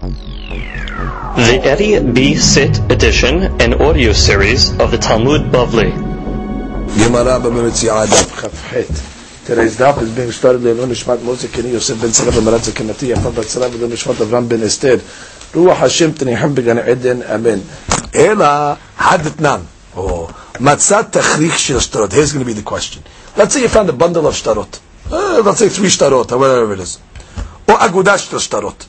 The Eddie B. Sit edition and audio series of the Talmud Bavli. Gemara Chaf Today's daf is being started by Nishmat Moshe Keni Yosef ben Tzara b'Marat Zekenati Yafal bat Tzara v'Lo Nishmat Avram ben Esther. Ruach Hashem tnihem b'Gan Eden. Amen. Ela hadetnan or matzat tachrich shel shtarot. Here's going to be the question. Let's say you found a bundle of shtarot. Uh, Let's say three shtarot or whatever it is. Or agudash shtarot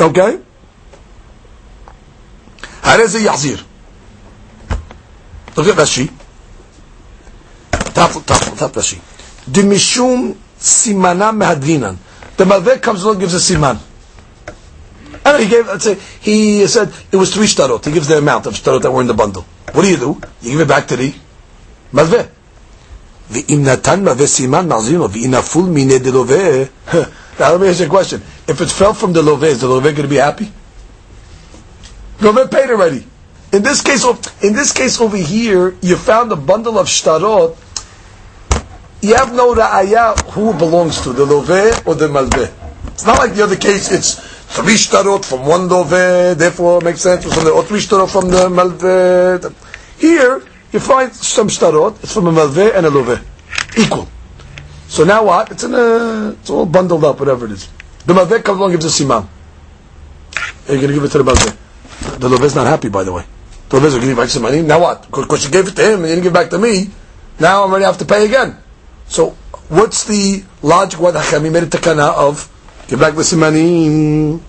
Okay? هرزي يعزير תראה רש"י, תת רש"י, דמשום סימנה מהדרינן. The Malveh comes along gives a siman. And he gave, let's say, he said it was three shtarot. He gives the amount of shtarot that were in the bundle. What do you do? You give it back to the Malveh. ואם נתן מלווה סימן מחזיר לו, ואם נפול מיני דלווה, now let me ask you a question. If it fell from the love, is the love going to be happy? Reuven paid already. In this case, in this case over here, you found a bundle of shtarot. You have no ra'aya who belongs to, the loveh or the malveh. It's not like the other case. It's three shtarot from one loveh, therefore it makes sense. Or three shtarot from the malveh. Here, you find some shtarot. It's from a malveh and a loveh, equal. So now what? It's in a, it's all bundled up, whatever it is. The malveh comes along and gives a siman. You're going to give it to the malveh. The Loveh's not happy, by the way. The Loveh's will give you back some money. Now what? Because you gave it to him and you didn't give it back to me. Now I'm going to have to pay again. So what's the logic? What Hachemi made a takana of give back the simani,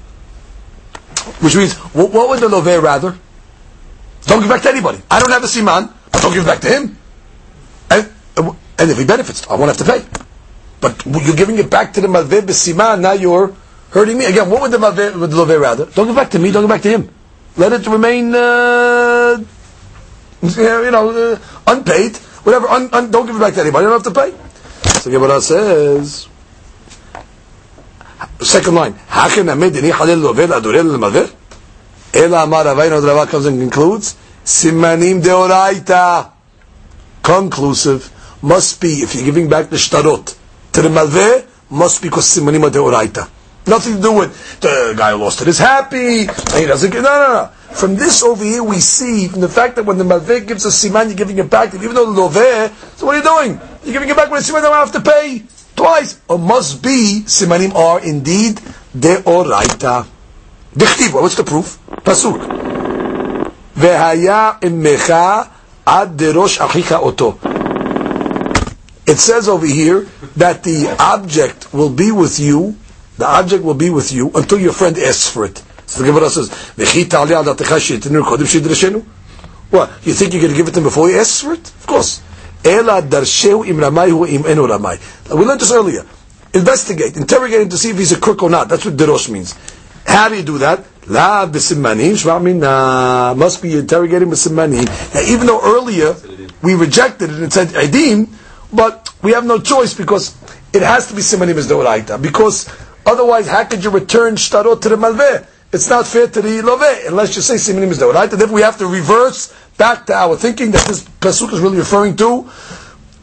which means what, what would the Loveh rather? Don't give back to anybody. I don't have a siman, but don't give it back to him. And, and if he benefits, I won't have to pay. But you're giving it back to the Malveh b'siman, now you're hurting me. Again, what would the Malveh, would the Loveh rather? Don't give back to me, don't give back to him. Let it remain, uh, you know, uh, unpaid. Whatever. Un, un, don't give it back to anybody. You don't have to pay. So what Gemara says, second line, Hakin amid ini halil lovel adurel l'maver? Ela amar avayno Rava comes and concludes, Simanim deoraita. Conclusive. Must be, if you're giving back the shtarot to the malveh, must be simanim deoraita. Nothing to do with the guy who lost it is happy. He doesn't get, no, no, no. From this over here, we see from the fact that when the Malveh gives a siman, you're giving it back, even though the Loveh, so what are you doing? You're giving it back with a siman, don't have to pay twice. Or must be, simanim are indeed deoraita. Dichtiv, what's the proof? Oto. It says over here that the object will be with you the object will be with you until your friend asks for it. So the Gemara says, What? You think you're going to give it to him before he asks for it? Of course. We learned this earlier. Investigate, interrogate him to see if he's a crook or not. That's what derosh means. How do you do that? La must be interrogating b'simanim. Now, even though earlier we rejected it and said edim, but we have no choice because it has to be simanim the because Otherwise, how could you return shtarot to the malveh? It's not fair to the loveh unless you say siminim is. And then we have to reverse back to our thinking that this pasuk is really referring to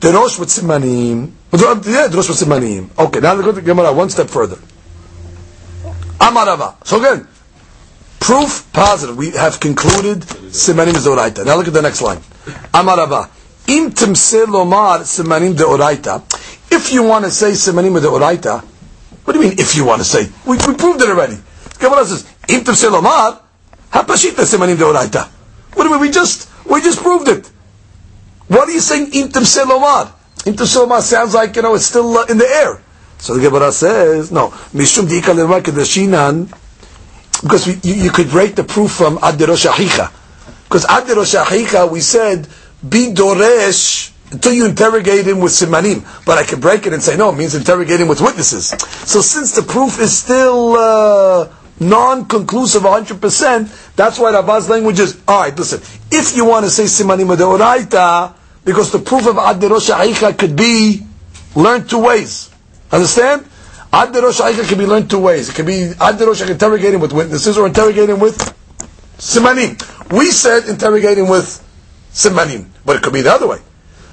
derosh with simanim. Yeah, derosh with simanim. Okay, now let's go to Gemara one step further. Amarava. So again, proof positive. We have concluded simanim is deoraita. Now look at the next line. Amarava. Im timse lomar simanim deoraita. If you want to say simanim deoraita, what do you mean, if you want to say? We, we proved it already. Gemara says, Im tefsel omar, hapashita semanim deoraita. What do we, we just, we just proved it. What are you saying, Im tefsel omar? Im tefsel omar sounds like, you know, it's still uh, in the air. So the Gemara says, no, mishum diika lemar kedashinan, because we, you, you, could break the proof from ad ahicha. Because ad ahicha, we said, be doresh, until you interrogate him with simanim. But I can break it and say, no, it means interrogate him with witnesses. So since the proof is still uh, non-conclusive 100%, that's why Rabba's language is, alright, listen, if you want to say simanim deoraita, because the proof of ad Aicha could be learned two ways. Understand? Ad Aicha can be learned two ways. It can be ad Aicha interrogating with witnesses or interrogating with simanim. We said interrogating with simanim, but it could be the other way.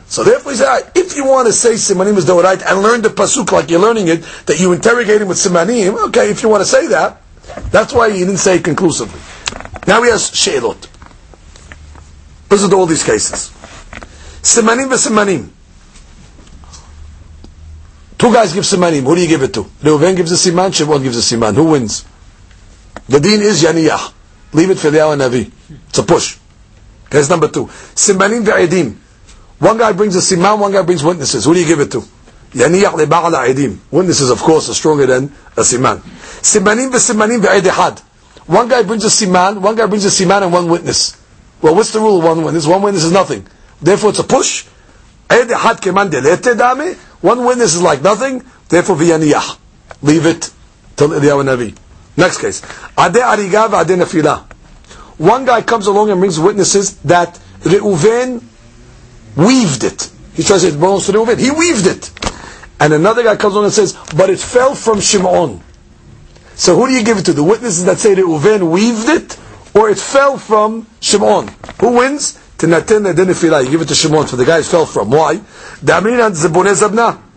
So therefore he said, ah, if you want to say simanim is right and learn the pasuk like you're learning it, that you interrogate him with simanim, okay, if you want to say that, That's why he didn't say conclusively. Now he has she'elot. Listen to all these cases. Simanim v'simanim. Two guys give simanim. Who do you give it to? Reuven gives a siman, Shimon gives a siman. Who wins? The deen is yaniyah. Leave it for the Navi. It's a push. Case number two. Simanim ve'edim. One guy brings a siman, one guy brings witnesses. Who do you give it to? Yaniyah leba'al edim. Witnesses, of course, are stronger than a siman. Simanim ve'simanim ve'ed One guy brings a siman, one guy brings a siman and one witness. Well, what's the rule of one witness? One witness is nothing. Therefore, it's a push. One witness is like nothing. Therefore, v'yaniyah. Leave it till Eliyahu Navi. Next case. Ade ariga v'ade nefila. One guy comes along and brings witnesses that Reuven weaved it. He tries to say it belongs to Reuven. He weaved it. And another guy comes along and says, but it fell from Shimon. So who do you give it to? The witnesses that say Reuven weaved it, or it fell from Shimon? Who wins? Tinatin Nefila. You give it to Shimon for the guy it fell from. Why?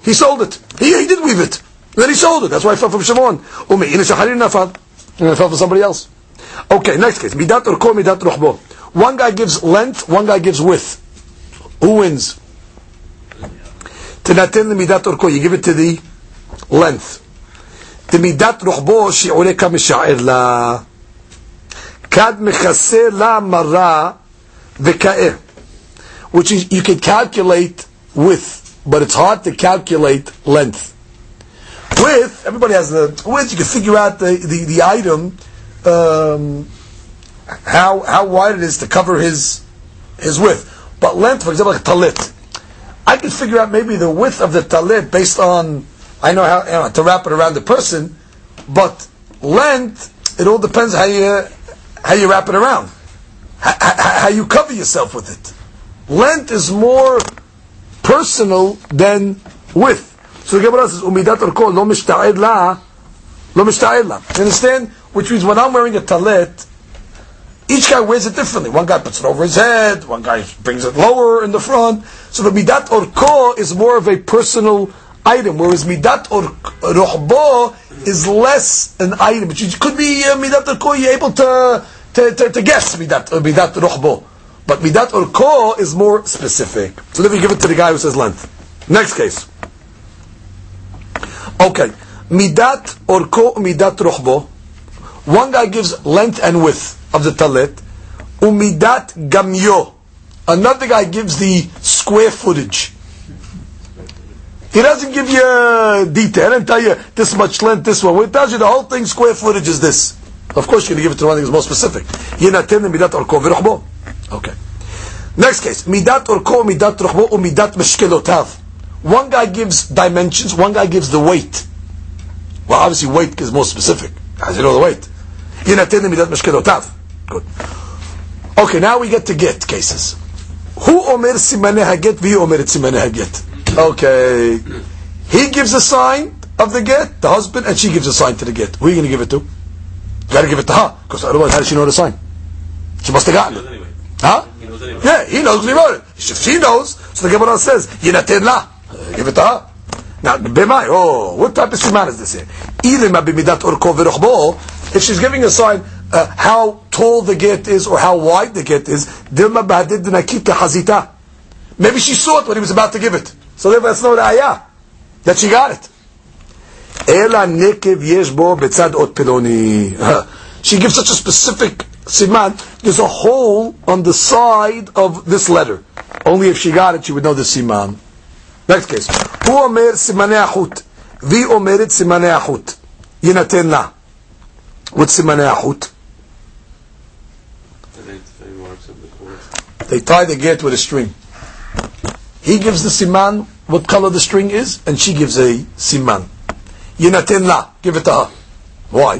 He sold it. He, he did weave it. Then he sold it. That's why it fell from Shimon. And it fell from somebody else. Okay, next case. Midat urko, midat ruhbo. One guy gives length, one guy gives width. Who wins? Tinatin midat urko. You give it to the length. The midat ruhbo, שיעורי כמה שער לה. כד מכסה לה מרה v'ka'eh, which is you can calculate width, but it's hard to calculate length. Width, everybody has the width. You can figure out the the, the item, um, how how wide it is to cover his his width. But length, for example, like talit, I can figure out maybe the width of the talit based on I know how you know, to wrap it around the person, but length, it all depends how you how you wrap it around how you cover yourself with it. Length is more personal than width. So the Gemara says, "Umidat orko lo mishta'ed la, lo mishta'ed la." You understand? Which means when I'm wearing a talet, each guy wears it differently. One guy puts it over his head, one guy brings it lower in the front. So the midat orko is more of a personal item, whereas midat or rohbo is less an item. It could be uh, midat orko. You're able to to, to, to guess midat, uh, midat ruhbo. But midat urko is more specific. So then we give it to the guy who says length. Next case. Okay. Midat urko, midat ruhbo. One guy gives length and width of the talit. Umidat gamyo. Another guy gives the square footage. He doesn't give you uh, detail and tell you this much length, this one. He tells you the whole thing, square footage is this. Of course, you're going to give it to one thing that's more specific. Yinatin midat orko v'ruchbo. Okay. Next case. Midat orko, midat ruchbo, midat meshkelotav. One guy gives dimensions, one guy gives the weight. Well, obviously weight is more specific. Do you know the weight? Yinatin midat meshkelotav. Good. Okay, now we get to get cases. Who omer simane haget, vi omer simane haget. Okay. He gives a sign of the get, the husband, and she gives a sign to the get. Who are you going to give it to? You got to give it to her because otherwise, how does she know the sign? She must have gotten it. Anyway. Huh? He anyway. Yeah, he knows he wrote it. If she knows, so the Gemara says, "Yinatin la." Give it to her. Now, b'may. Oh, what type of siman is this here? Either b'midat orko v'rochbo. If she's giving a sign uh, how tall the get is or how wide the get is, dilma b'hadid nakita hazita. Maybe she saw it when he was about to give it. So therefore, that's no ayah that she got it. Ela nekev yesh bo betzad ot peloni. She gives such a specific siman. There's a hole on the side of this letter. Only if she got it, she would know the siman. Next case. Hu omer simane achut. Vi omeret simane achut. Yinaten la. What's simane achut? They tie the get with a string. He gives the siman, what color the string is, and she gives a siman. יינתן לה, give it to her. Why?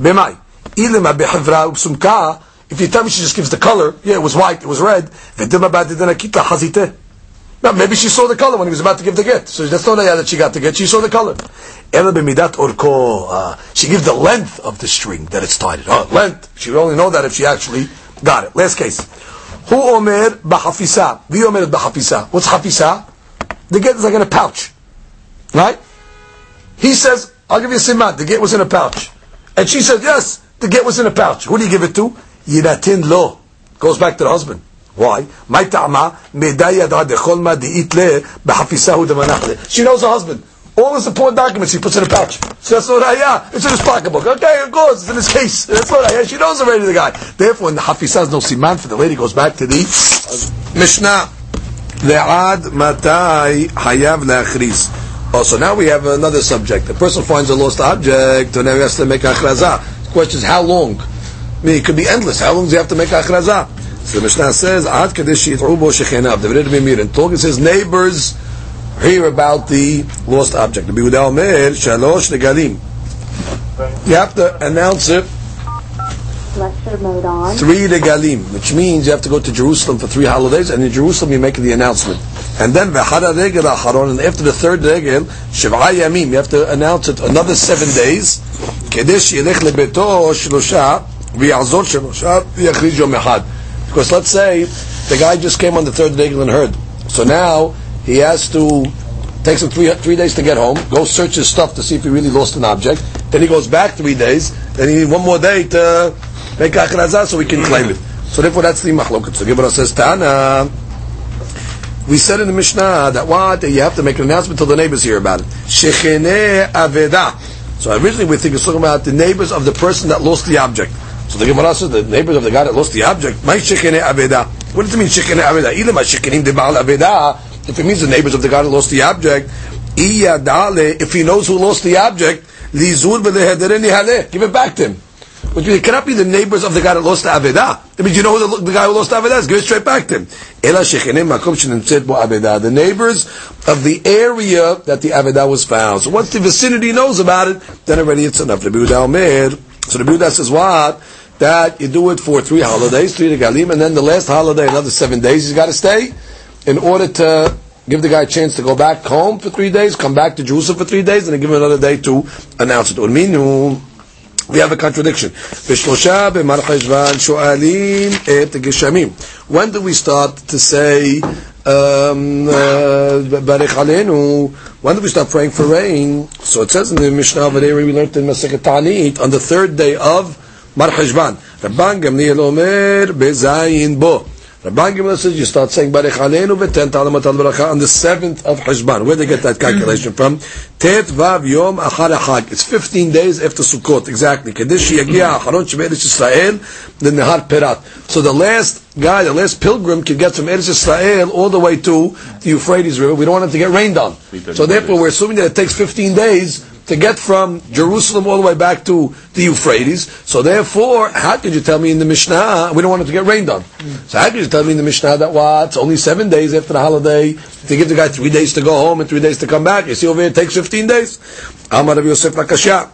במאי? אילמה בחברה ובסומכה, if you tell me she just gives the color, yeah, it was white, it was red, ודמה בעדידנה קיטלה חזיתה. Now, maybe she saw the color when he was about to give the get. So that's not a that she got the get, she saw the color. Uh, she gives the length of the string that it's tied. Oh, length. She would only know that if she actually got it. Last case. Hu omer b'hafisa. Vi omer b'hafisa. What's hafisa? The get is like in a pouch. Right? He says, I'll give you a siman. The get was in a pouch. And she says, yes, the get was in a pouch. Who do you give it to? Yiratin lo. Goes back to the husband. Why? My ta'ama, She knows her husband. All his important documents he puts in a pouch. So that's not raya. It's in his pocketbook. Okay, of course, it's in his case. That's not raya. She knows already the guy. Therefore, when the hafisa has no siman for the lady, goes back to the Mishnah. Le'ad matai hayav le'achriz. Oh, so now we have another subject. The person finds a lost object, and now he has to make achrazah. The question is, how long? I mean, it could be endless. How long does he have to make achrazah? So the Mishnah says, Ad kadesh yit'u bo shechenav. The Until it says neighbors hear about the lost object. The Biuda Omer, Shalosh Negalim. You have to announce it three regalim, which means you have to go to Jerusalem for three holidays, and in Jerusalem you make the announcement. And then v'hara regel acharon, and after the third regel, shiv'a yamim, you have to announce it another seven days. Kedesh yelech lebeto shlosha, v'yazor shlosha, v'yachriz yom echad. Because let's say the guy just came on the third day and heard. So now he has to takes him three three days to get home. Go search his stuff to see if he really lost an object. Then he goes back three days. Then he need one more day to make achrazah so we can claim it. So therefore, that's the machloket. So Gemara says Tana. We said in the Mishnah that what you have to make an announcement till the neighbors hear about it. Shechene aveda. So originally we think it's talking about the neighbors of the person that lost the object. So the Gemara says the neighbors of the guy that lost the object. My shechene aveda. What does it mean shechene aveda? Ilma shechenim de aveda. If it means the neighbors of the guy that lost the object, if he knows who lost the object, give it back to him. Which means it cannot be the neighbors of the guy that lost the Aveda. That means you know who the, the guy who lost the Aveda is. Give it straight back to him. The neighbors of the area that the Aveda was found. So once the vicinity knows about it, then already it's enough. So the Buddha says what? That you do it for three holidays, three regalim, and then the last holiday, another seven days, he's got to stay in order to give the guy a chance to go back home for three days, come back to Jerusalem for three days, and then give him another day to announce it. We have a contradiction. When do we start to say um, uh, when do we start praying for rain? So it says in the Mishnah over there, we learned in Masechet Ta'anit, on the third day of Mar Cheshvan. Rabban Gamliel Omer bezayin bo. Rabban Gimel says you start saying Barech Aleinu v'ten Ta'alamat al Baracha on the seventh of Heshban. Where do they get that calculation from? Tet Vav Yom Achar Achag. It's 15 days after Sukkot, exactly. Kedesh Yagia Acharon Shemeretz Yisrael, the Nehar Perat. So the last guy, the last pilgrim can get from Eretz Yisrael all the way to the Euphrates River. We don't want him to get rained on. So therefore we're assuming that it takes 15 days to get from Jerusalem all the way back to the Euphrates. So therefore, how could you tell me in the Mishnah, we don't want it to get rained on. So how could you tell me in the Mishnah that what, it's only seven days after the holiday, to give the guy three days to go home and three days to come back. You see over here, it takes 15 days. Amar Rabbi Yosef Lakashah.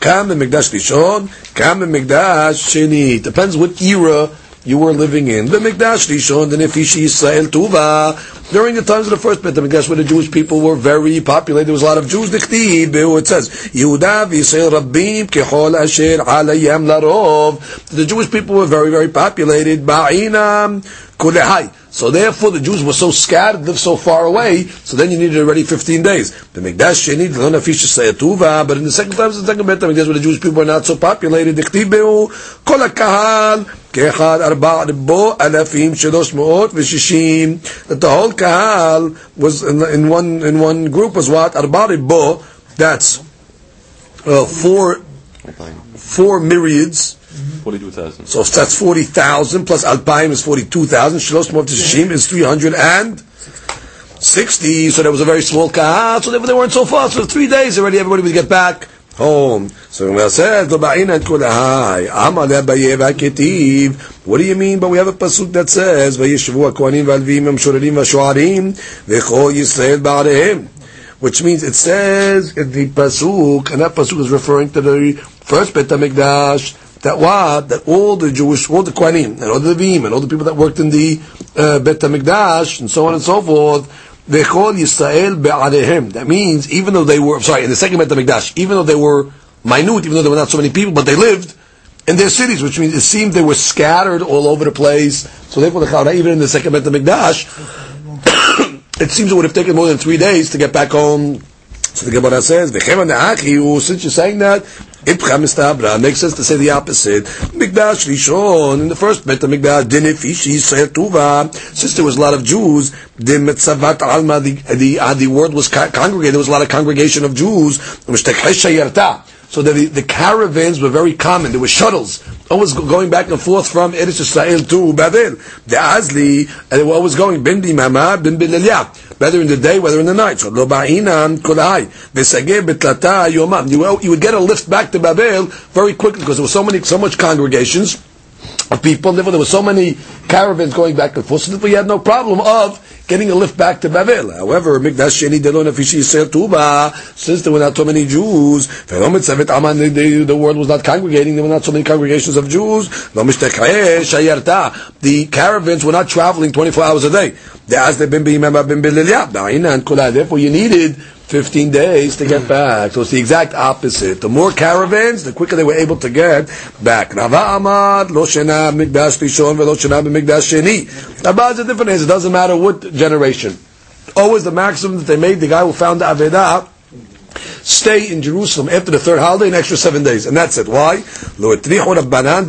Kam and Mikdash Lishon, Kam in Mikdash Sheni. Depends what era you were living in. The Mikdash Rishon, the Nefishi Yisrael Tuva. During the times of the first Beit HaMikdash, where the Jewish people were very populated, there was a lot of Jews. It says, Yehuda v'Yisrael Rabbim kechol asher alayam larov. The Jewish people were very, very populated. Ba'inam Kulehai. So therefore, the Jews were so scattered, lived so far away. So then you needed already fifteen days. The Mikdash you need Tuva, but in the second time, the second bet Mikdash, where the Jewish people were not so populated, Diktibeu Kol Kahal Kechad Arba Ribo Alafim Shalosh Moot V'Shishim. That the whole Kahal was in, in, one in one group was what Arba Ribo. That's uh, four four myriads Mm-hmm. 42,000. So that's 40,000 plus Alpaim is 42,000. Shalosh Mov Shishim is 360. So there was a very small kahal. Ah, so they, they weren't so far. So three days already everybody would get back home. So What do you mean? But we have a pasuk that says, "Vayishvu hakohanim v'alvim v'shorerim v'shoarim v'chol Yisrael ba'arehem." Which means it says in the pasuk, and that pasuk is referring to the first Beit Hamikdash, that that all the Jewish, all the Kohanim, and all the Levim, and all the people that worked in the uh, Bet Hamikdash, and so on and so forth, Vechol Yisrael be'arehem. That means even though they were sorry in the second Bet Hamikdash, even though they were minute, even though there were not so many people, but they lived in their cities, which means it seemed they were scattered all over the place. So therefore, the Chara, even in the second Bet Hamikdash, it seems it would have taken more than three days to get back home. So the Gemara says, since you're saying that, Ipcha mistabra makes sense to say the opposite. Mikdash Rishon in the first Bet Mikdash Dinefishi Tuva. Since there was a lot of Jews, the Metzavat Alma the uh, the world was congregated. There was a lot of congregation of Jews. So the, the caravans were very common. There were shuttles, always going back and forth from Eretz Israel to Babel. The Azli, and they were always going, bin bimama, bin bililya. Whether in the day, whether in the night. So lo ba'inam kolai. Betlata yomam. You would get a lift back to Babel very quickly because there were so many, so much congregations of people. Therefore, there were so many caravans going back and forth. So we had no problem of getting a lift back to Babel. However, since there were not so many Jews, the world was not congregating, there were not so many congregations of Jews, the caravans were not traveling 24 hours a day. Therefore, you needed 15 days to get mm. back. So it's the exact opposite. The more caravans, the quicker they were able to get back. Rava Amad, lo shena mikdash rishon velo shena mikdash sheni. A different answer. It doesn't matter what generation. Always the maximum that they made, the guy who found the Avedah, stay in Jerusalem after the third holiday an extra seven days. And that's it. Why? You don't want to matriach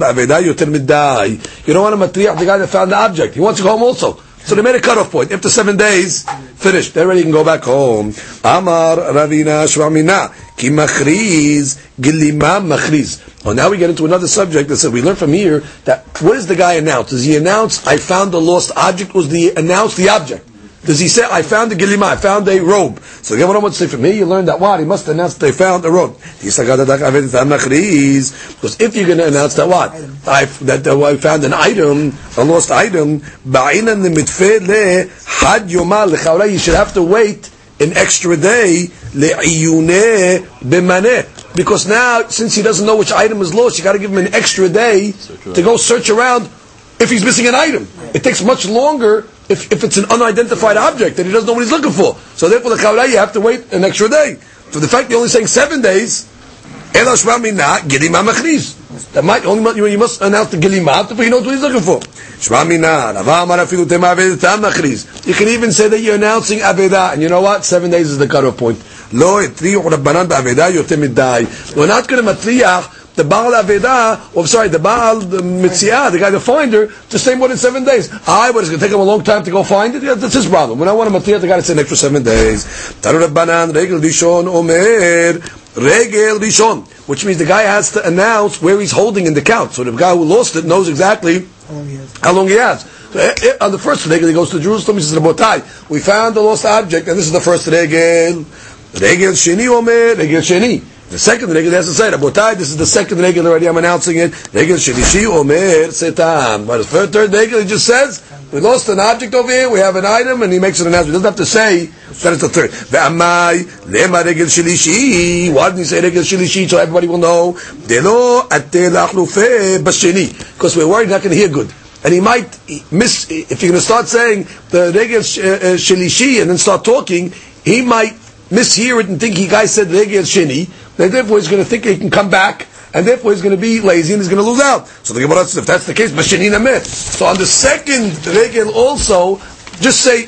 the guy that found the object. He wants to go home also. So they made a cutoff point. After seven days, finished. They're ready to go back home. Amar Ravina Shvamina. Ki machriz gilimam machriz. Well, now we get into another subject that said we learn from here that what does the guy announce? Does he announce I found the lost object? Was the announce the object? Does he say, I found a gilima, I found a robe? So the Gemara wants to say, from here you learn that what? He must announce they found a robe. Because if you're going to announce that what? I, that uh, I found an item, a lost item, you should have to wait an extra day because now since he doesn't know which item is lost you got to give him an extra day to go search around if he's missing an item it takes much longer if, if it's an unidentified object that he doesn't know what he's looking for. So therefore, the chavra you have to wait an extra day. For the fact you're only saying seven days, that might only you must announce the gilima before he knows what he's looking for. You can even say that you're announcing aveda, and you know what? Seven days is the cutoff point. We're not going to matriach the Baal Aveda, or sorry, the Baal the Mitzia, the guy, the finder, to say more than seven days. I, but it's going to take him a long time to go find it. Yeah, that's his problem. When I want to Matzia, the guy to say an extra seven days. Tarur Banan, Regel Rishon, Omer, Regel Rishon, which means the guy has to announce where he's holding in the count. So the guy who lost it knows exactly how long he has. So, eh, eh, on the first regel, he goes to Jerusalem, he says, Rabotai, we found the lost object, and this is the first regel. Regel Sheni Omer, Regel Sheni. The second regel has to say, Rabotai, this is the second regel already, I'm announcing it. Regel Shelishi Omer Setam. But the third, third he just says, we lost an object over here, we have an item, and he makes an announcement. He doesn't have to say that it's the third. Ve'amai, lema regel Shelishi. Why didn't he say regel Shelishi so everybody will know? Delo ate lachlufe basheni. Because we're worried not going to hear good and he might miss if you're going to start saying the regel uh, uh, and then start talking he might mishear it and think he guy said regel sheni then therefore he's going to think he can come back, and therefore he's going to be lazy and he's going to lose out. So the Gemara says, if that's the case, Bashanina myth. So on the second regel also, just say,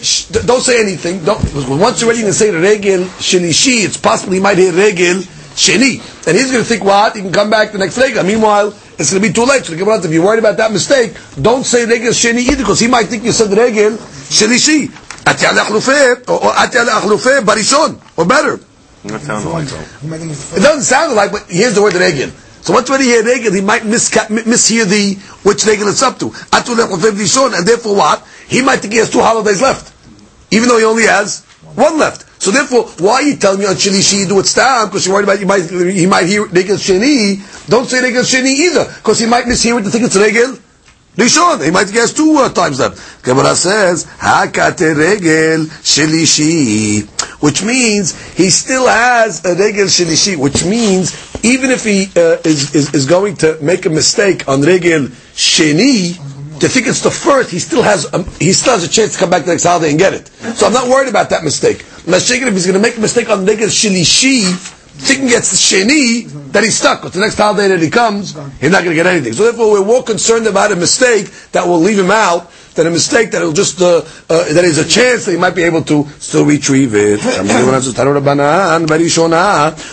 don't say anything. Don't, once you're ready to say regel shenishi, it's possible he might hear regel sheni. And he's going to think, what? He can come back the next regel. Meanwhile, it's going to be too late. So the Gemara, says, if you're worried about that mistake, don't say regel sheni either, because he might think you said regel shenishi. Atya or atya barishon, or better. It doesn't sound like, but here's the word regel. So once when he hear regel, he might mis- mishear the which regel it's up to. And therefore what? He might think he has two holidays left. Even though he only has one left. So therefore, why are you telling me on Shilishi you do it stam? Because you're worried about you might he might hear regel sheni. Don't say regel sheni either, because he might mishear it to think it's regel Rishon. He might guess two uh, times left. Gemara says hakate regel shilishi which means he still has a regel shlishi, which means even if he uh, is, is, is going to make a mistake on regel sheni, to think it's the first, he still has a, he still has a chance to come back the next holiday and get it. So I'm not worried about that mistake. Unless if he's going to make a mistake on regel shlishi, thinking gets the sheni, that he's stuck. Because the next holiday that he comes, he's not going to get anything. So therefore, we're more concerned about a mistake that will leave him out than a mistake that will just uh, uh, that is a chance that he might be able to still retrieve it.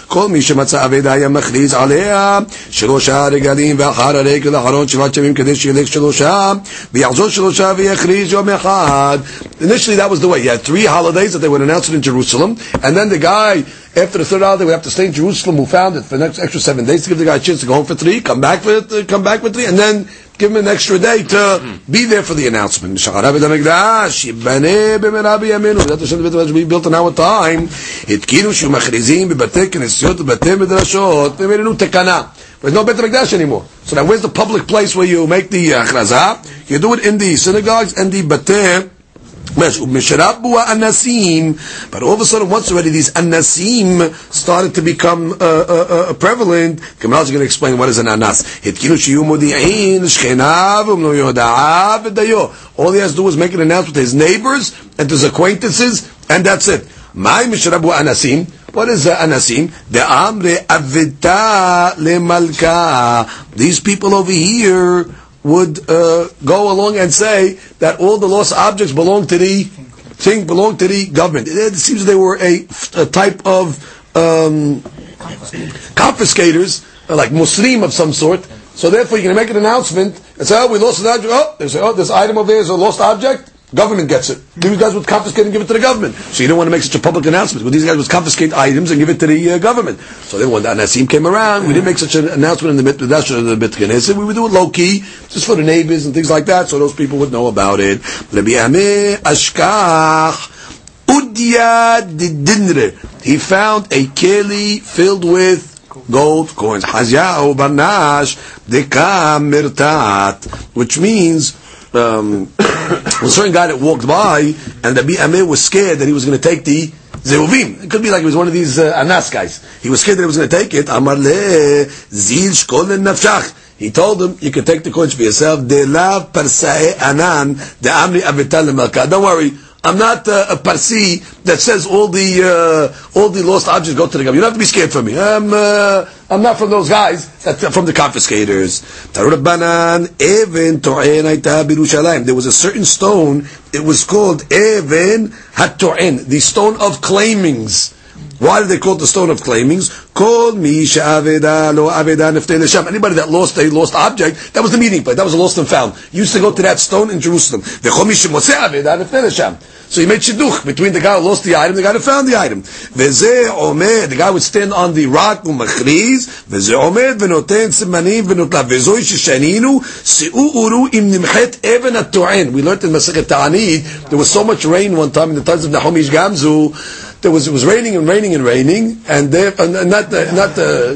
כל מי שמצא אבדה היה מכריז עליה שלושה רגלים ואחר הרגל האחרון שבעת ימים כדי שילך שלושה ויחזור שלושה ויכריז יום אחד. Initially that was the way. He had three holidays that they would announce it in Jerusalem and then the guy after the third holiday would have to stay in Jerusalem who found it for the next extra seven days to give the guy a chance to go home for three, come back for uh, come back for three and then give him an extra day to be there for the announcement. We built in our time. התקינו שמכריזים בבתי כנסיות ובתי מדרשות, they made a new תקנה. There's no בית המקדש anymore. So now where's the public place where you make the הכרזה? You do it in the synagogues and the בתי but all of a sudden, once already these anasim started to become uh, uh, uh, prevalent, Gemara is going to explain what is an anas. All he has to do is make an announcement to his neighbors and to his acquaintances, and that's it. My mishrabu anasim. What is uh, anasim? The amre avita lemalka. These people over here would uh, go along and say that all the lost objects belong to the thing, belong to the government. It, seems they were a, a type of um, confiscators, uh, like Muslim of some sort. So therefore, going to make an announcement and say, "Oh, we lost an object. Oh, say, oh, this item over there is a lost object." Government gets it. These guys would confiscate and give it to the government. So you don't want to make such a public announcement. Well, these guys would confiscate items and give it to the uh, government. So then when the Anasim came around, we didn't make such an announcement in the Midrash of the Knesset. We would do it low key, just for the neighbors and things like that, so those people would know about it. He found a keli filled with gold coins. Which means um, a certain guy that walked by, and the Amir was scared that he was going to take the Zeruvim. It could be like he was one of these uh, Anas guys. He was scared that he was going to take it. Amar le zil nafshach. He told him, you can take the coins for yourself. De la parsae anan de amri avital Don't worry, I'm not uh, a Parsi that says all the uh, all the lost objects go to the government. You don't have to be scared for me. I'm uh, I'm not from those guys that from the confiscators. There was a certain stone. It was called Even Hatoen, the stone of claimings. Why did they call it the stone of claimings? Called Misha Aveda Lo Aveda Neftei Anybody that lost a lost object, that was the meeting place. That was a lost and found. You used to go to that stone in Jerusalem. So he made shidduch between the guy who lost the item, the guy who found the item. Veze omer, the guy would stand on the rock, umachriz, veze omer, venoten simanim, venotla, vezoi shishaninu, si'u uru im nimchet even atoen. We learned in Masechet Ta'anid, there was so much rain one time in the times of Nahum Ish Gamzu, there was it was raining and raining and raining, and there and, and not uh, not uh,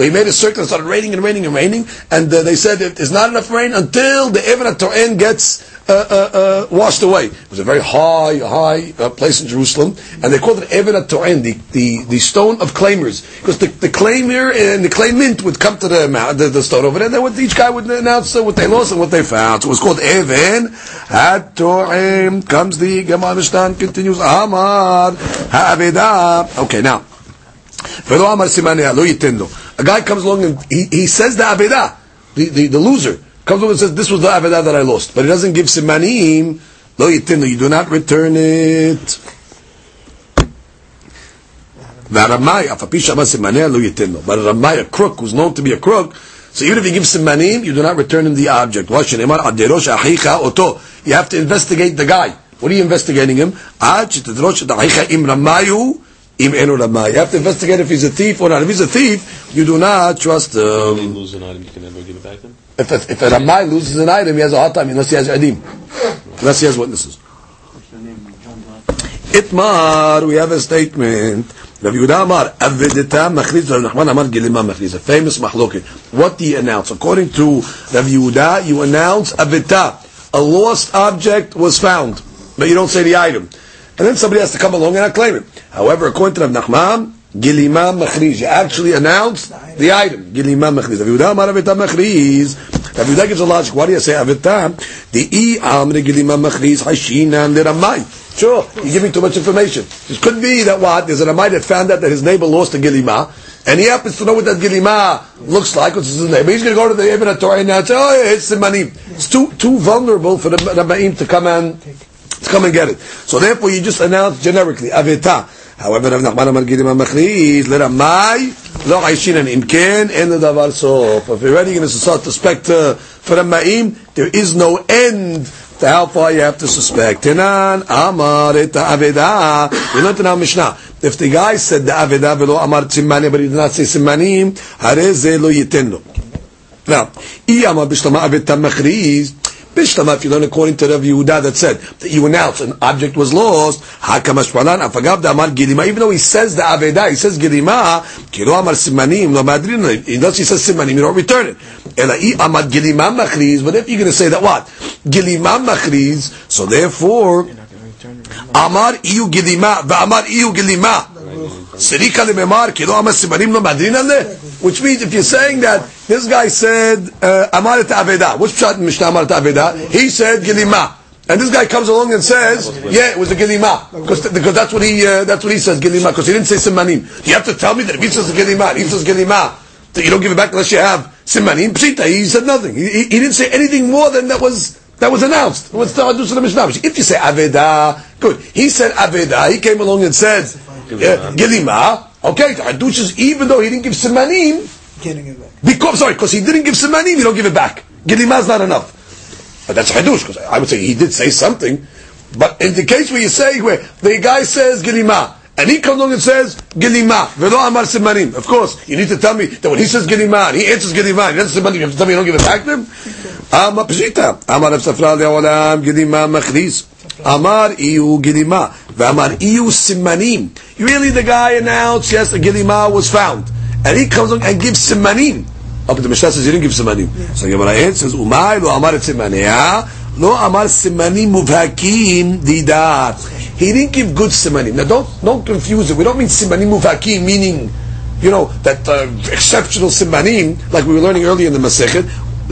he made a circle and started raining and raining and raining, and uh, they said there's not enough rain until the Evan Toren gets uh, uh, uh, washed away. It was a very high, high uh, place in Jerusalem, and they called it Evan at Toren, the, the, the stone of claimers, because the, the claimer and the claimant would come to the, the, the stone over there, and then would, each guy would announce what they lost and what they found. So it was called Evan Toren. Comes the Gemara Mishnah continues. Amar Ha'aveda. Okay, now. A guy comes along and he, he says the Aveda, the, the, the loser comes over and says, this was the Avedah that I lost. But he doesn't give simanim, lo yitinu, you do not return it. But Ramai, a crook who's known to be a crook, so even if you give simanim, you do not return him the object. You have to investigate the guy. What are you investigating him? You have to investigate if he's a thief or not. If he's a thief, you do not trust him. Lose an item, you can never give it back him? If, if a Ramai loses an item, he has a hard time unless he has adim. Unless he has witnesses. Itmar, we have a statement. Rabbi Yehuda Amar, Avedeta Machliz, Rabbi Nachman Amar Gilima a famous mahloket. What do you announce? According to Rabbi Yehuda, you announce Avedeta. A lost object was found, but you don't say the item. And then somebody has to come along and I claim it. However, according to Rav Nachman, Gilima Machriz, you actually announced the item. Gilima Machriz. Rav Yehuda Amar Avita Machriz. Rav Yehuda gives a logic. Why do you say Avita? The I Amre Gilima Machriz Hashinan Liramai. Sure, you're giving too much information. It could be that what there's an Amai that found out that his neighbor lost a gilima, and he happens to know what that gilima looks like, which is his neighbor. He's going to go to the Ibn Torah now and say, "Oh, yeah, it's simanim." It's too too vulnerable for the Rabbaim to come and to come and get it. So therefore, you just announce generically aveta. However, Rav Nachman Amar Gidim Amachriz, Leramai, Lo Aishin and Imken, and the Davar Sof. If you're ready, you're going to start to suspect uh, for Ma'im. there is no end to how far you have to suspect. Tenan Amar et Aveda. We learned in our Mishnah. If the guy said the Aveda velo Amar Tzimani, but he did not say Simanim, Hare Ze Lo Yitenlo. Now, I Amar Bishlama Aved Tamachriz, Bishlama, if you learn according to Rav Yehuda that said that you announce an object was lost, hakamash panan afagav amar gilima, even though he says the aveda, he says gilima, kilo amar simanim, lo madrin, unless he says simanim, you don't return it. Ela i amar gilima machriz, but if you're going to say that what? Gilima machriz, so therefore, amar iyu gilima, amar iyu gilima, Sirika lo madrin Which means if you're saying that this guy said uh, amar et aveda, which pshat Mishnah amaret aveda? He said gilima. And this guy comes along and says, "Yeah, it was a gilima," because, because that's what he uh, that's what he says gilima. Because he didn't say simanim. You have to tell me that if he says gilima, he says gilima, that you don't give it back unless you have simanim. Pshita, he said nothing. He, he, he didn't say anything more than that was that was announced. What's the Mishnah? If you say aveda, good. He said aveda. He came along and said Gilima. Okay, the Hadush is even though he didn't give Simanim, Getting it back. because sorry, because he didn't give Simanim, you don't give it back. Gilima is not enough. But that's Hadush, because I would say he did say something. But in the case where you say where the guy says Gilima, and he comes along and says Gilima, velo amar Simanim. Of course, you need to tell me that when he says Gilima, he answers Gilima, and he doesn't Simanim, you have to tell me you don't give it back to him. Amar Pshita, Amar Rav Safra le'olam Gilima machriz. Amar iyu gilima, v'amar iyu simanim. Really, the guy announced, yes, a gilima was found, and he comes and gives simanim. Up to the Mishnah says he didn't give simanim. So Gemara answers, umay lo amar simanea, lo amar simanim muvhakim didar. He didn't give good simanim. Now don't don't confuse it. We don't mean simanim muvhakim meaning, you know, that uh, exceptional simanim like we were learning earlier in the Masechet.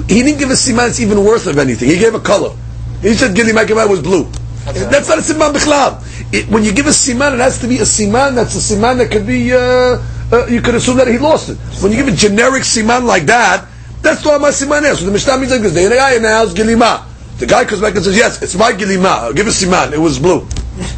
He didn't give a siman that's even worth of anything. He gave a color. He said gilima was blue. That's not a siman bichlal. When you give a siman, it has to be a siman that's a siman that could be. Uh, uh, you could assume that he lost it. When you give a generic siman like that, that's what my siman is. So the Mishnah means like this: the guy announced gilima. The guy comes back and says, "Yes, it's my gilima. I'll give a siman. It was blue."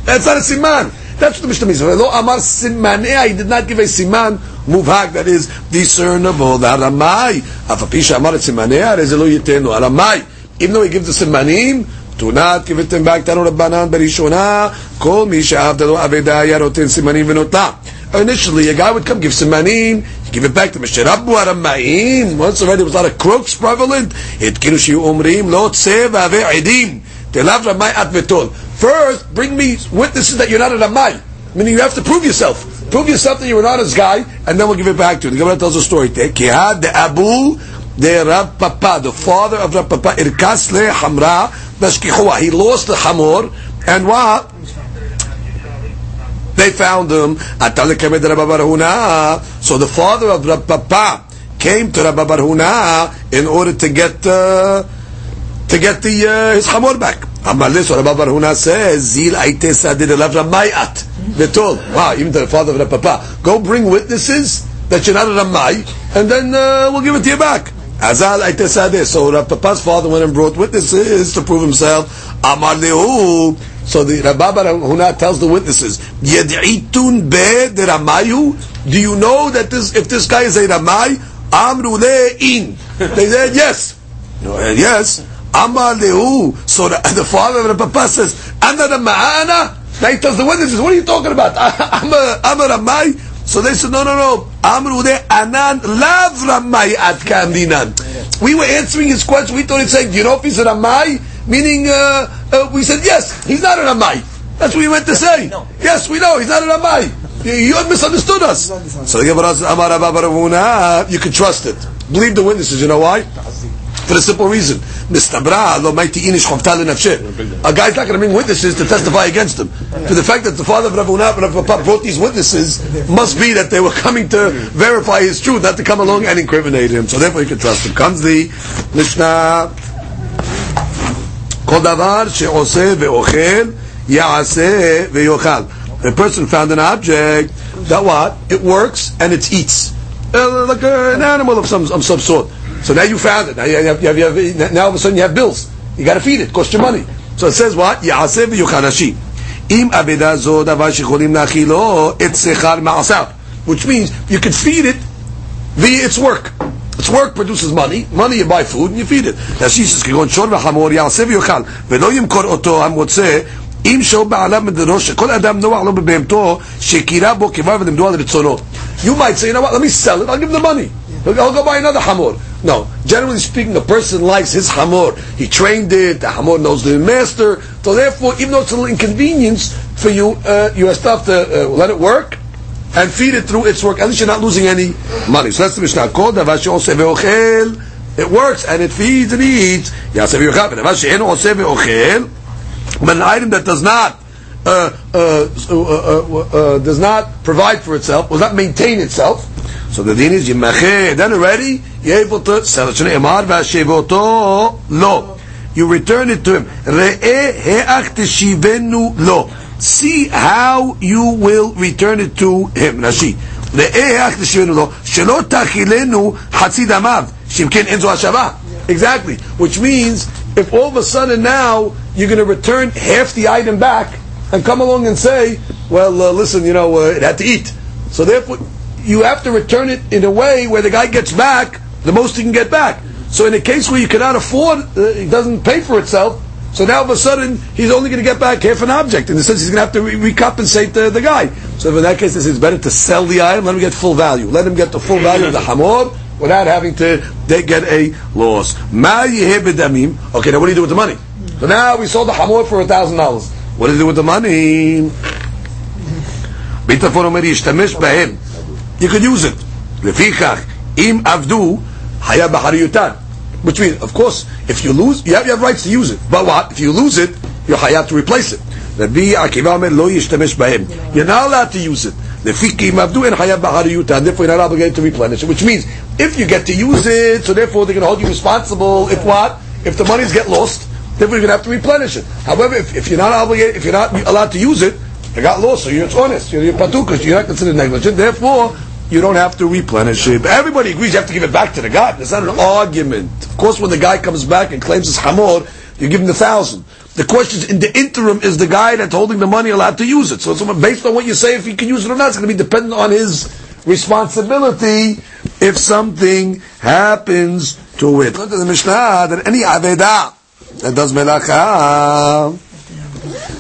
That's not a siman. That's what the Mishnah means. Lo amar simanea. He did not give a siman muvhak that is discernible. The aramai. Afapisha amar simanea. Rezelo yitenu. Aramai. Even though he gives the simanim. Do not give it them back. Tanu Rabbanan Berishona. Kol mi she'avda lo aveda yarotin simanim v'notla. Initially, a guy would come give simanim, give it back to Mishrabu Aramayim. Once already, there was a lot of crooks prevalent. It umrim lo tsev ave edim. Telav Ramay at vetol. First, bring me witnesses that you're not a Ramay. Meaning you have to prove yourself. Prove yourself that you were not his guy, and then we'll give it back to you. The Gemara tells a story. Kihad the Abu the Rav Papa, the father of Rav Papa, Irkas le Hamra Bashkichua. He lost the Hamor, and what? They found him. So the father of Papa came to Rav Barhuna in order to get uh, to get the uh, his Hamor back. Amaleh, so Rav Barhuna says, Zil aite sadir elav They told, wow, even to the father of Papa, go bring witnesses that you're not a Ramay, and then uh, we'll give it to you back. Azal Aitesadeh. So Rav Papa's father went and brought witnesses to prove himself. Amar Lehu. So the Rabba Huna tells the witnesses, Yed'itun be de Ramayu. Do you know that this, if this guy is a Ramay, Amru in. They said yes. No, uh, yes. Amar Lehu. So the, the father of Rav Papa says, Ana Rama'ana. Now he tells the witnesses, what are you talking about? I'm a, I'm a Ramay. So they said, no, no, no. Amru de anan lav ramai at kandinan. We were answering his question. We thought he'd say, do you know if he's a ramai? Meaning, uh, uh, we said, yes, he's not a ramai. That's what we went to say. No. Yes, we know, he's not a ramai. You, you misunderstood us. So the Gemara says, Amar you can trust it. Believe the witnesses. You know why? For the simple reason, Mistabra lo maiti inish chovtal A guy's not going to bring witnesses to testify against him. For the fact that the father of Rav Unab and Rav Papa brought these witnesses must be that they were coming to verify his truth, not to come along and incriminate him. So therefore you can trust him. Comes the Mishnah. כל דבר שעושה ואוכל Ya'aseh ve'yochal. A person found an object that what? It works and it eats. Uh, like a, an animal of some, of some sort. So now you found it. Now you have, you have, you have, now all of a sudden you have bills. You got to feed it. Cost you money. So it says what? יעשה ויאכל נשי. אם אבדה זו דבר שיכולים להאכילו, את שכר מעשיו. Which means you can feed it via its work. Its work produces money, money you buy food and you feed it. נשיש כגון שור וחמור יעשה ויאכל, ולא ימכור אותו המוצא אם שור בעליו מדרו שכל אדם נוח לו בבהמתו שקירה בו כבר ולמדו על רצונו. You might say, you know what, let me sell it, I'll give him the money. I'll go buy another hamor. No, generally speaking, a person likes his hamor. He trained it. The hamor knows the master. So therefore, even though it's a little inconvenience for you, uh, you have to, to uh, let it work and feed it through its work. At least you're not losing any money. So that's the Mishnah. Called It works and it feeds and eats. But an item that does not uh, uh, uh, uh, does not provide for itself, will not maintain itself. So the din is yimacheh. Then already you're able to sell it. Emar v'ashevoto lo. You return it to him. Re'eh he'ach teshivenu lo. See how you will return it to him. Rashi. Re'eh he'ach teshivenu lo. Shelo tachilenu hatzi damav. Shimken enzo hashava. Exactly. Which means if all of a sudden now you're going to return half the item back and come along and say, well, uh, listen, you know, uh, it had to eat. So therefore, you have to return it in a way where the guy gets back the most he can get back. So in a case where you cannot afford, uh, it doesn't pay for itself, so now all of a sudden he's only going to get back half an object. In the sense he's going to have to re- recompensate the, the guy. So in that case, it's better to sell the item, let him get full value. Let him get the full value of the hamor without having to get a loss. Okay, now what do you do with the money? So now we sold the hamor for a thousand dollars. What do you do with the money? You could use it. לפיכך, אם עבדו, היה בחריותן. Which means, of course, if you lose, you have, you have rights to use it. But what? If you lose it, you're hayat to replace it. רבי עקיבא אומר, לא ישתמש בהם. You're not allowed to use it. לפי כי אם עבדו, אין חייב בחריותן. Therefore, you're not obligated to replenish it. Which means, if you get to use it, so therefore they're going to hold you responsible if what? If the monies get lost, therefore you're going to have to replenish it. However, if, if you're not obligated, if you're not allowed to use it, it got lost, so you're honest. You're, you're patukas. You're not considered negligent. Therefore, you don't have to replenish it. Everybody agrees you have to give it back to the guy. It's not an argument. Of course, when the guy comes back and claims his hamor, you give him the thousand. The question is, in the interim, is the guy that's holding the money allowed to use it? So, it's based on what you say, if he can use it or not, it's going to be dependent on his responsibility if something happens to it. Look at the Mishnah that any aveda that does melacha,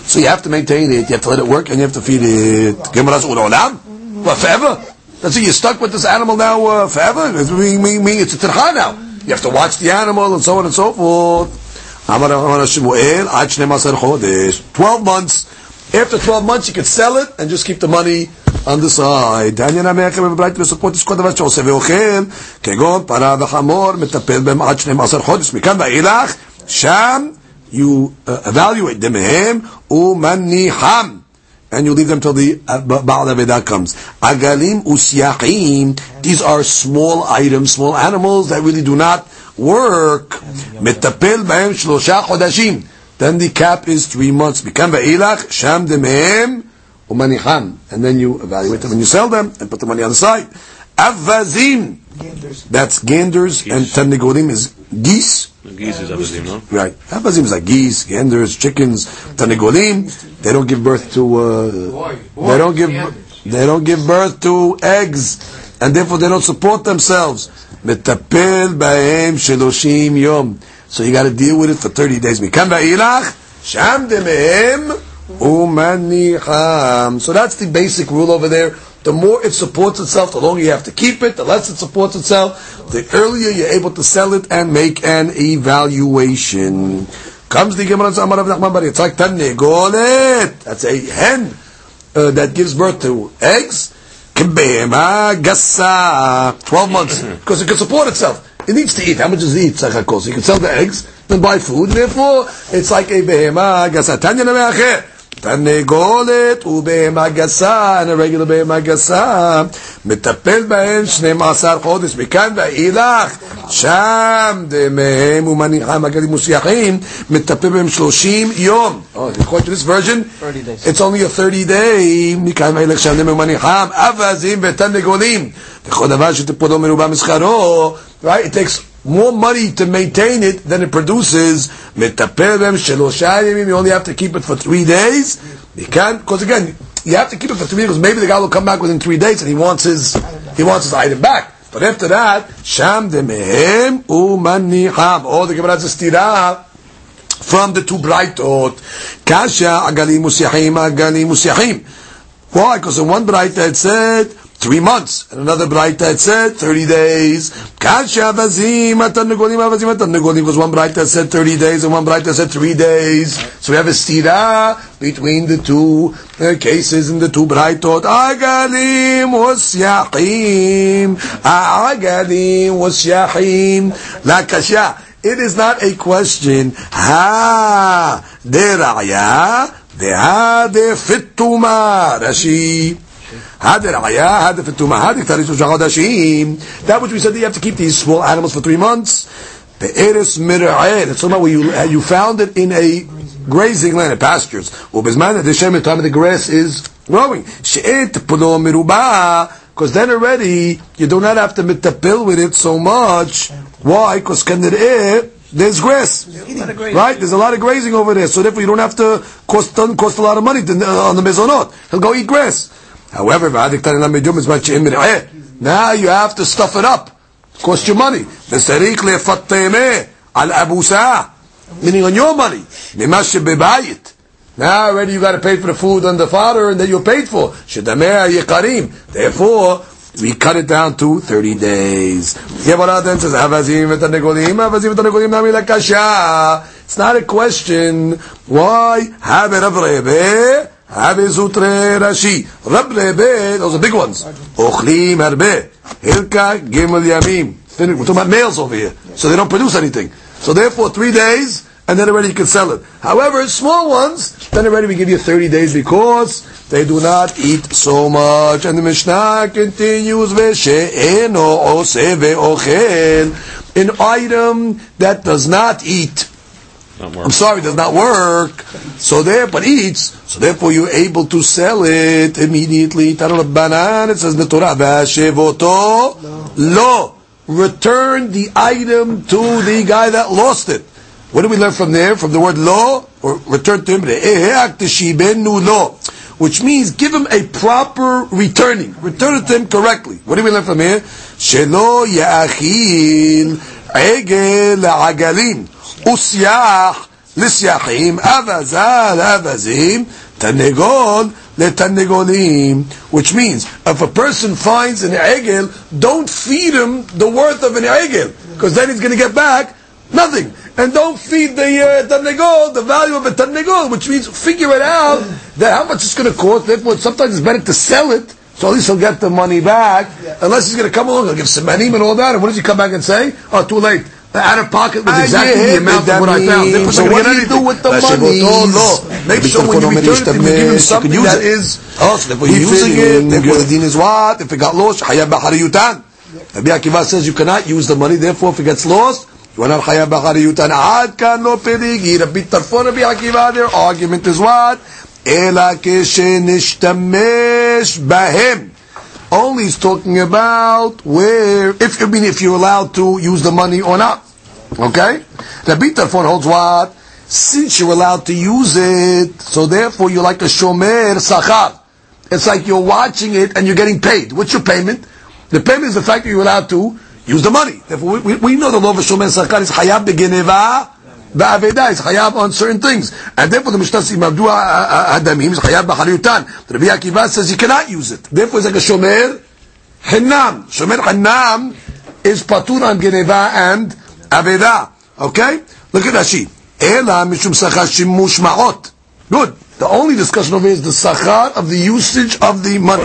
so you have to maintain it, you have to let it work, and you have to feed it. What, forever? That's it, you're stuck with this animal now uh, forever? It's, mean, mean, mean, it's a tircha now. You have to watch the animal and so on and so forth. 12 months. After 12 months, you can sell it and just keep the money on the side. כגון פרה וחמור, מטפל בהם עד 12 חודש. מכאן ואילך, שם you uh, evaluate דמיהם ומניחם and you leave them till the uh, Baal Avedah comes. Agalim usyachim, these are small items, small animals that really do not work. Metapel b'hem shlosha chodashim. Then the cap is three months. Become ve'ilach, sham demehem, umanichan. And then you evaluate them and you sell them and put the money on the side. Avazim, that's ganders, and tannegolim is geese. Geese is Abazim, no? Right. Abazim is like geese, ganders, chickens, tanegolim. They don't give birth to. Uh, they don't give. They don't give birth to eggs, and therefore they don't support themselves. Metapel ba'em sheloshim yom. So you got to deal with it for thirty days. Umanicham. So that's the basic rule over there the more it supports itself, the longer you have to keep it, the less it supports itself, the earlier you're able to sell it and make an evaluation. Comes the Gemara Amar Rav Nachman. It's like Tanegolet. That's a hen uh, that gives birth to eggs. Twelve months. Because it can support itself. It needs to eat. How much does it eat? So you can sell the eggs, then buy food. Therefore, it's like a behema gassa. Tanya תרנגולת ובהמה גסה, and a regular בהמה גסה, מטפל בהם 12 חודש, מכאן ואילך, שם דמיהם ומניחם הגלים מוסייחים, מטפל בהם 30 יום. Oh, according to this version, 30 days. it's only a 30 day, מכאן ואילך שם דמיהם ומניחם, אווזים ותרנגולים. וכל דבר שטיפולו מרובה משכרו, right? It takes more money to maintain it than it produces. You only have to keep it for three days. You can't, because again, you have to keep it for three days. Maybe the guy will come back within three days and he wants his he wants his item back. But after that, sham demehem umaniham. Oh, the Gemara says from the two brightot. Kasha agalim musiachim, agalim musiachim. Why? Because in one bright it said three months, and another brighta it said thirty days. Kasha vazim atanegolim avazim atanegolim. Because one brighta said thirty days, and one brighta said three days. So we have a stira between the two uh, cases in the two brightot. Agalim musyahim. Agalim musyahim. La kasha. It is not a question. Ha de raya de ha de fituma Rashi. That which we said that you have to keep these small animals for three months. The eres mir'eh. It's talking about you you found it in a grazing land, pastures. Ubizman the shem time the grass is growing. Miruba. Because then already you do not have to mitapil with it so much. Why? Because there's grass, right? There's a lot of grazing over there, so therefore you don't have to cost cost a lot of money uh, on the mezonot. He'll go eat grass. However, now you have to stuff it up. Cost you money. Meaning on your money. Now already you got to pay for the food on the fodder and that you're paid for. Therefore, we cut it down to 30 days. It's not a question. Why? Have Rav Zutre Rashi. Rav Rebbe, those are big ones. Ochlim arbe, hilka gimel yamim. We're talking about males over here, so they don't produce anything. So therefore, three days, and then already you can sell it. However, small ones, then already we give you 30 days because they do not eat so much. And the Mishnah continues, an item that does not eat. I'm sorry, does not work. So there, but eats. So therefore, you're able to sell it immediately. Banan, it says in the Torah, "Ve'ashevoto lo." Return the item to the guy that lost it. What do we learn from there? From the word lo, or return to him, lo, which means give him a proper returning. Return it to him correctly. What do we learn from here? Shelo egel usyach lisyachim avazal avazim tanegol letanegolim, which means if a person finds an egel, don't feed him the worth of an egel, because then he's going to get back nothing. And don't feed the uh, tarnegol the value of a tarnegol, which means figure it out that how much it's going to cost. Therefore, sometimes it's better to sell it, so at least he'll get the money back. Unless he's going to come along and give some money and all that. And what does he come back and say? Oh, too late. Out of pocket was exactly the amount of what I found. Therefore, So so what do you do with the money? Shebotot lo. Make sure when you return it, you give him something use that it. is oh, so therefore you're using it. Therefore the din is what? If it got lost, hayab b'hariyutan. Rabbi Akiva says you cannot use the money. Therefore, if it gets lost, you are not hayab b'hariyutan. Ad kan lo perigi. Rabbi Tarfon, Rabbi Akiva, their argument is what? Ela keshenishtamesh bahem. Only is talking about where, if I mean, if you're allowed to use the money or not. Okay? Rabbi Tarfon holds what? Since you're allowed to use it, so therefore you're like a shomer sachar. It's like you're watching it and you're getting paid. What's your payment? The payment is the fact that you're allowed to use the money. Therefore, we, we, know the law of shomer sachar is hayab begeneva Ba'aveda is hayab on certain things. And therefore the Mishnah says, Mabdu Hadamim is hayab b'hariyutan. Rabbi Akiva says you cannot use it. Therefore it's like a shomer Hinnam. Shomer Hinnam is patur on Geneva and Aveda. Okay? Look at Rashi. Ela mishum sachar shimush ma'ot. Good. The only discussion over here is the sachar of the usage of the money.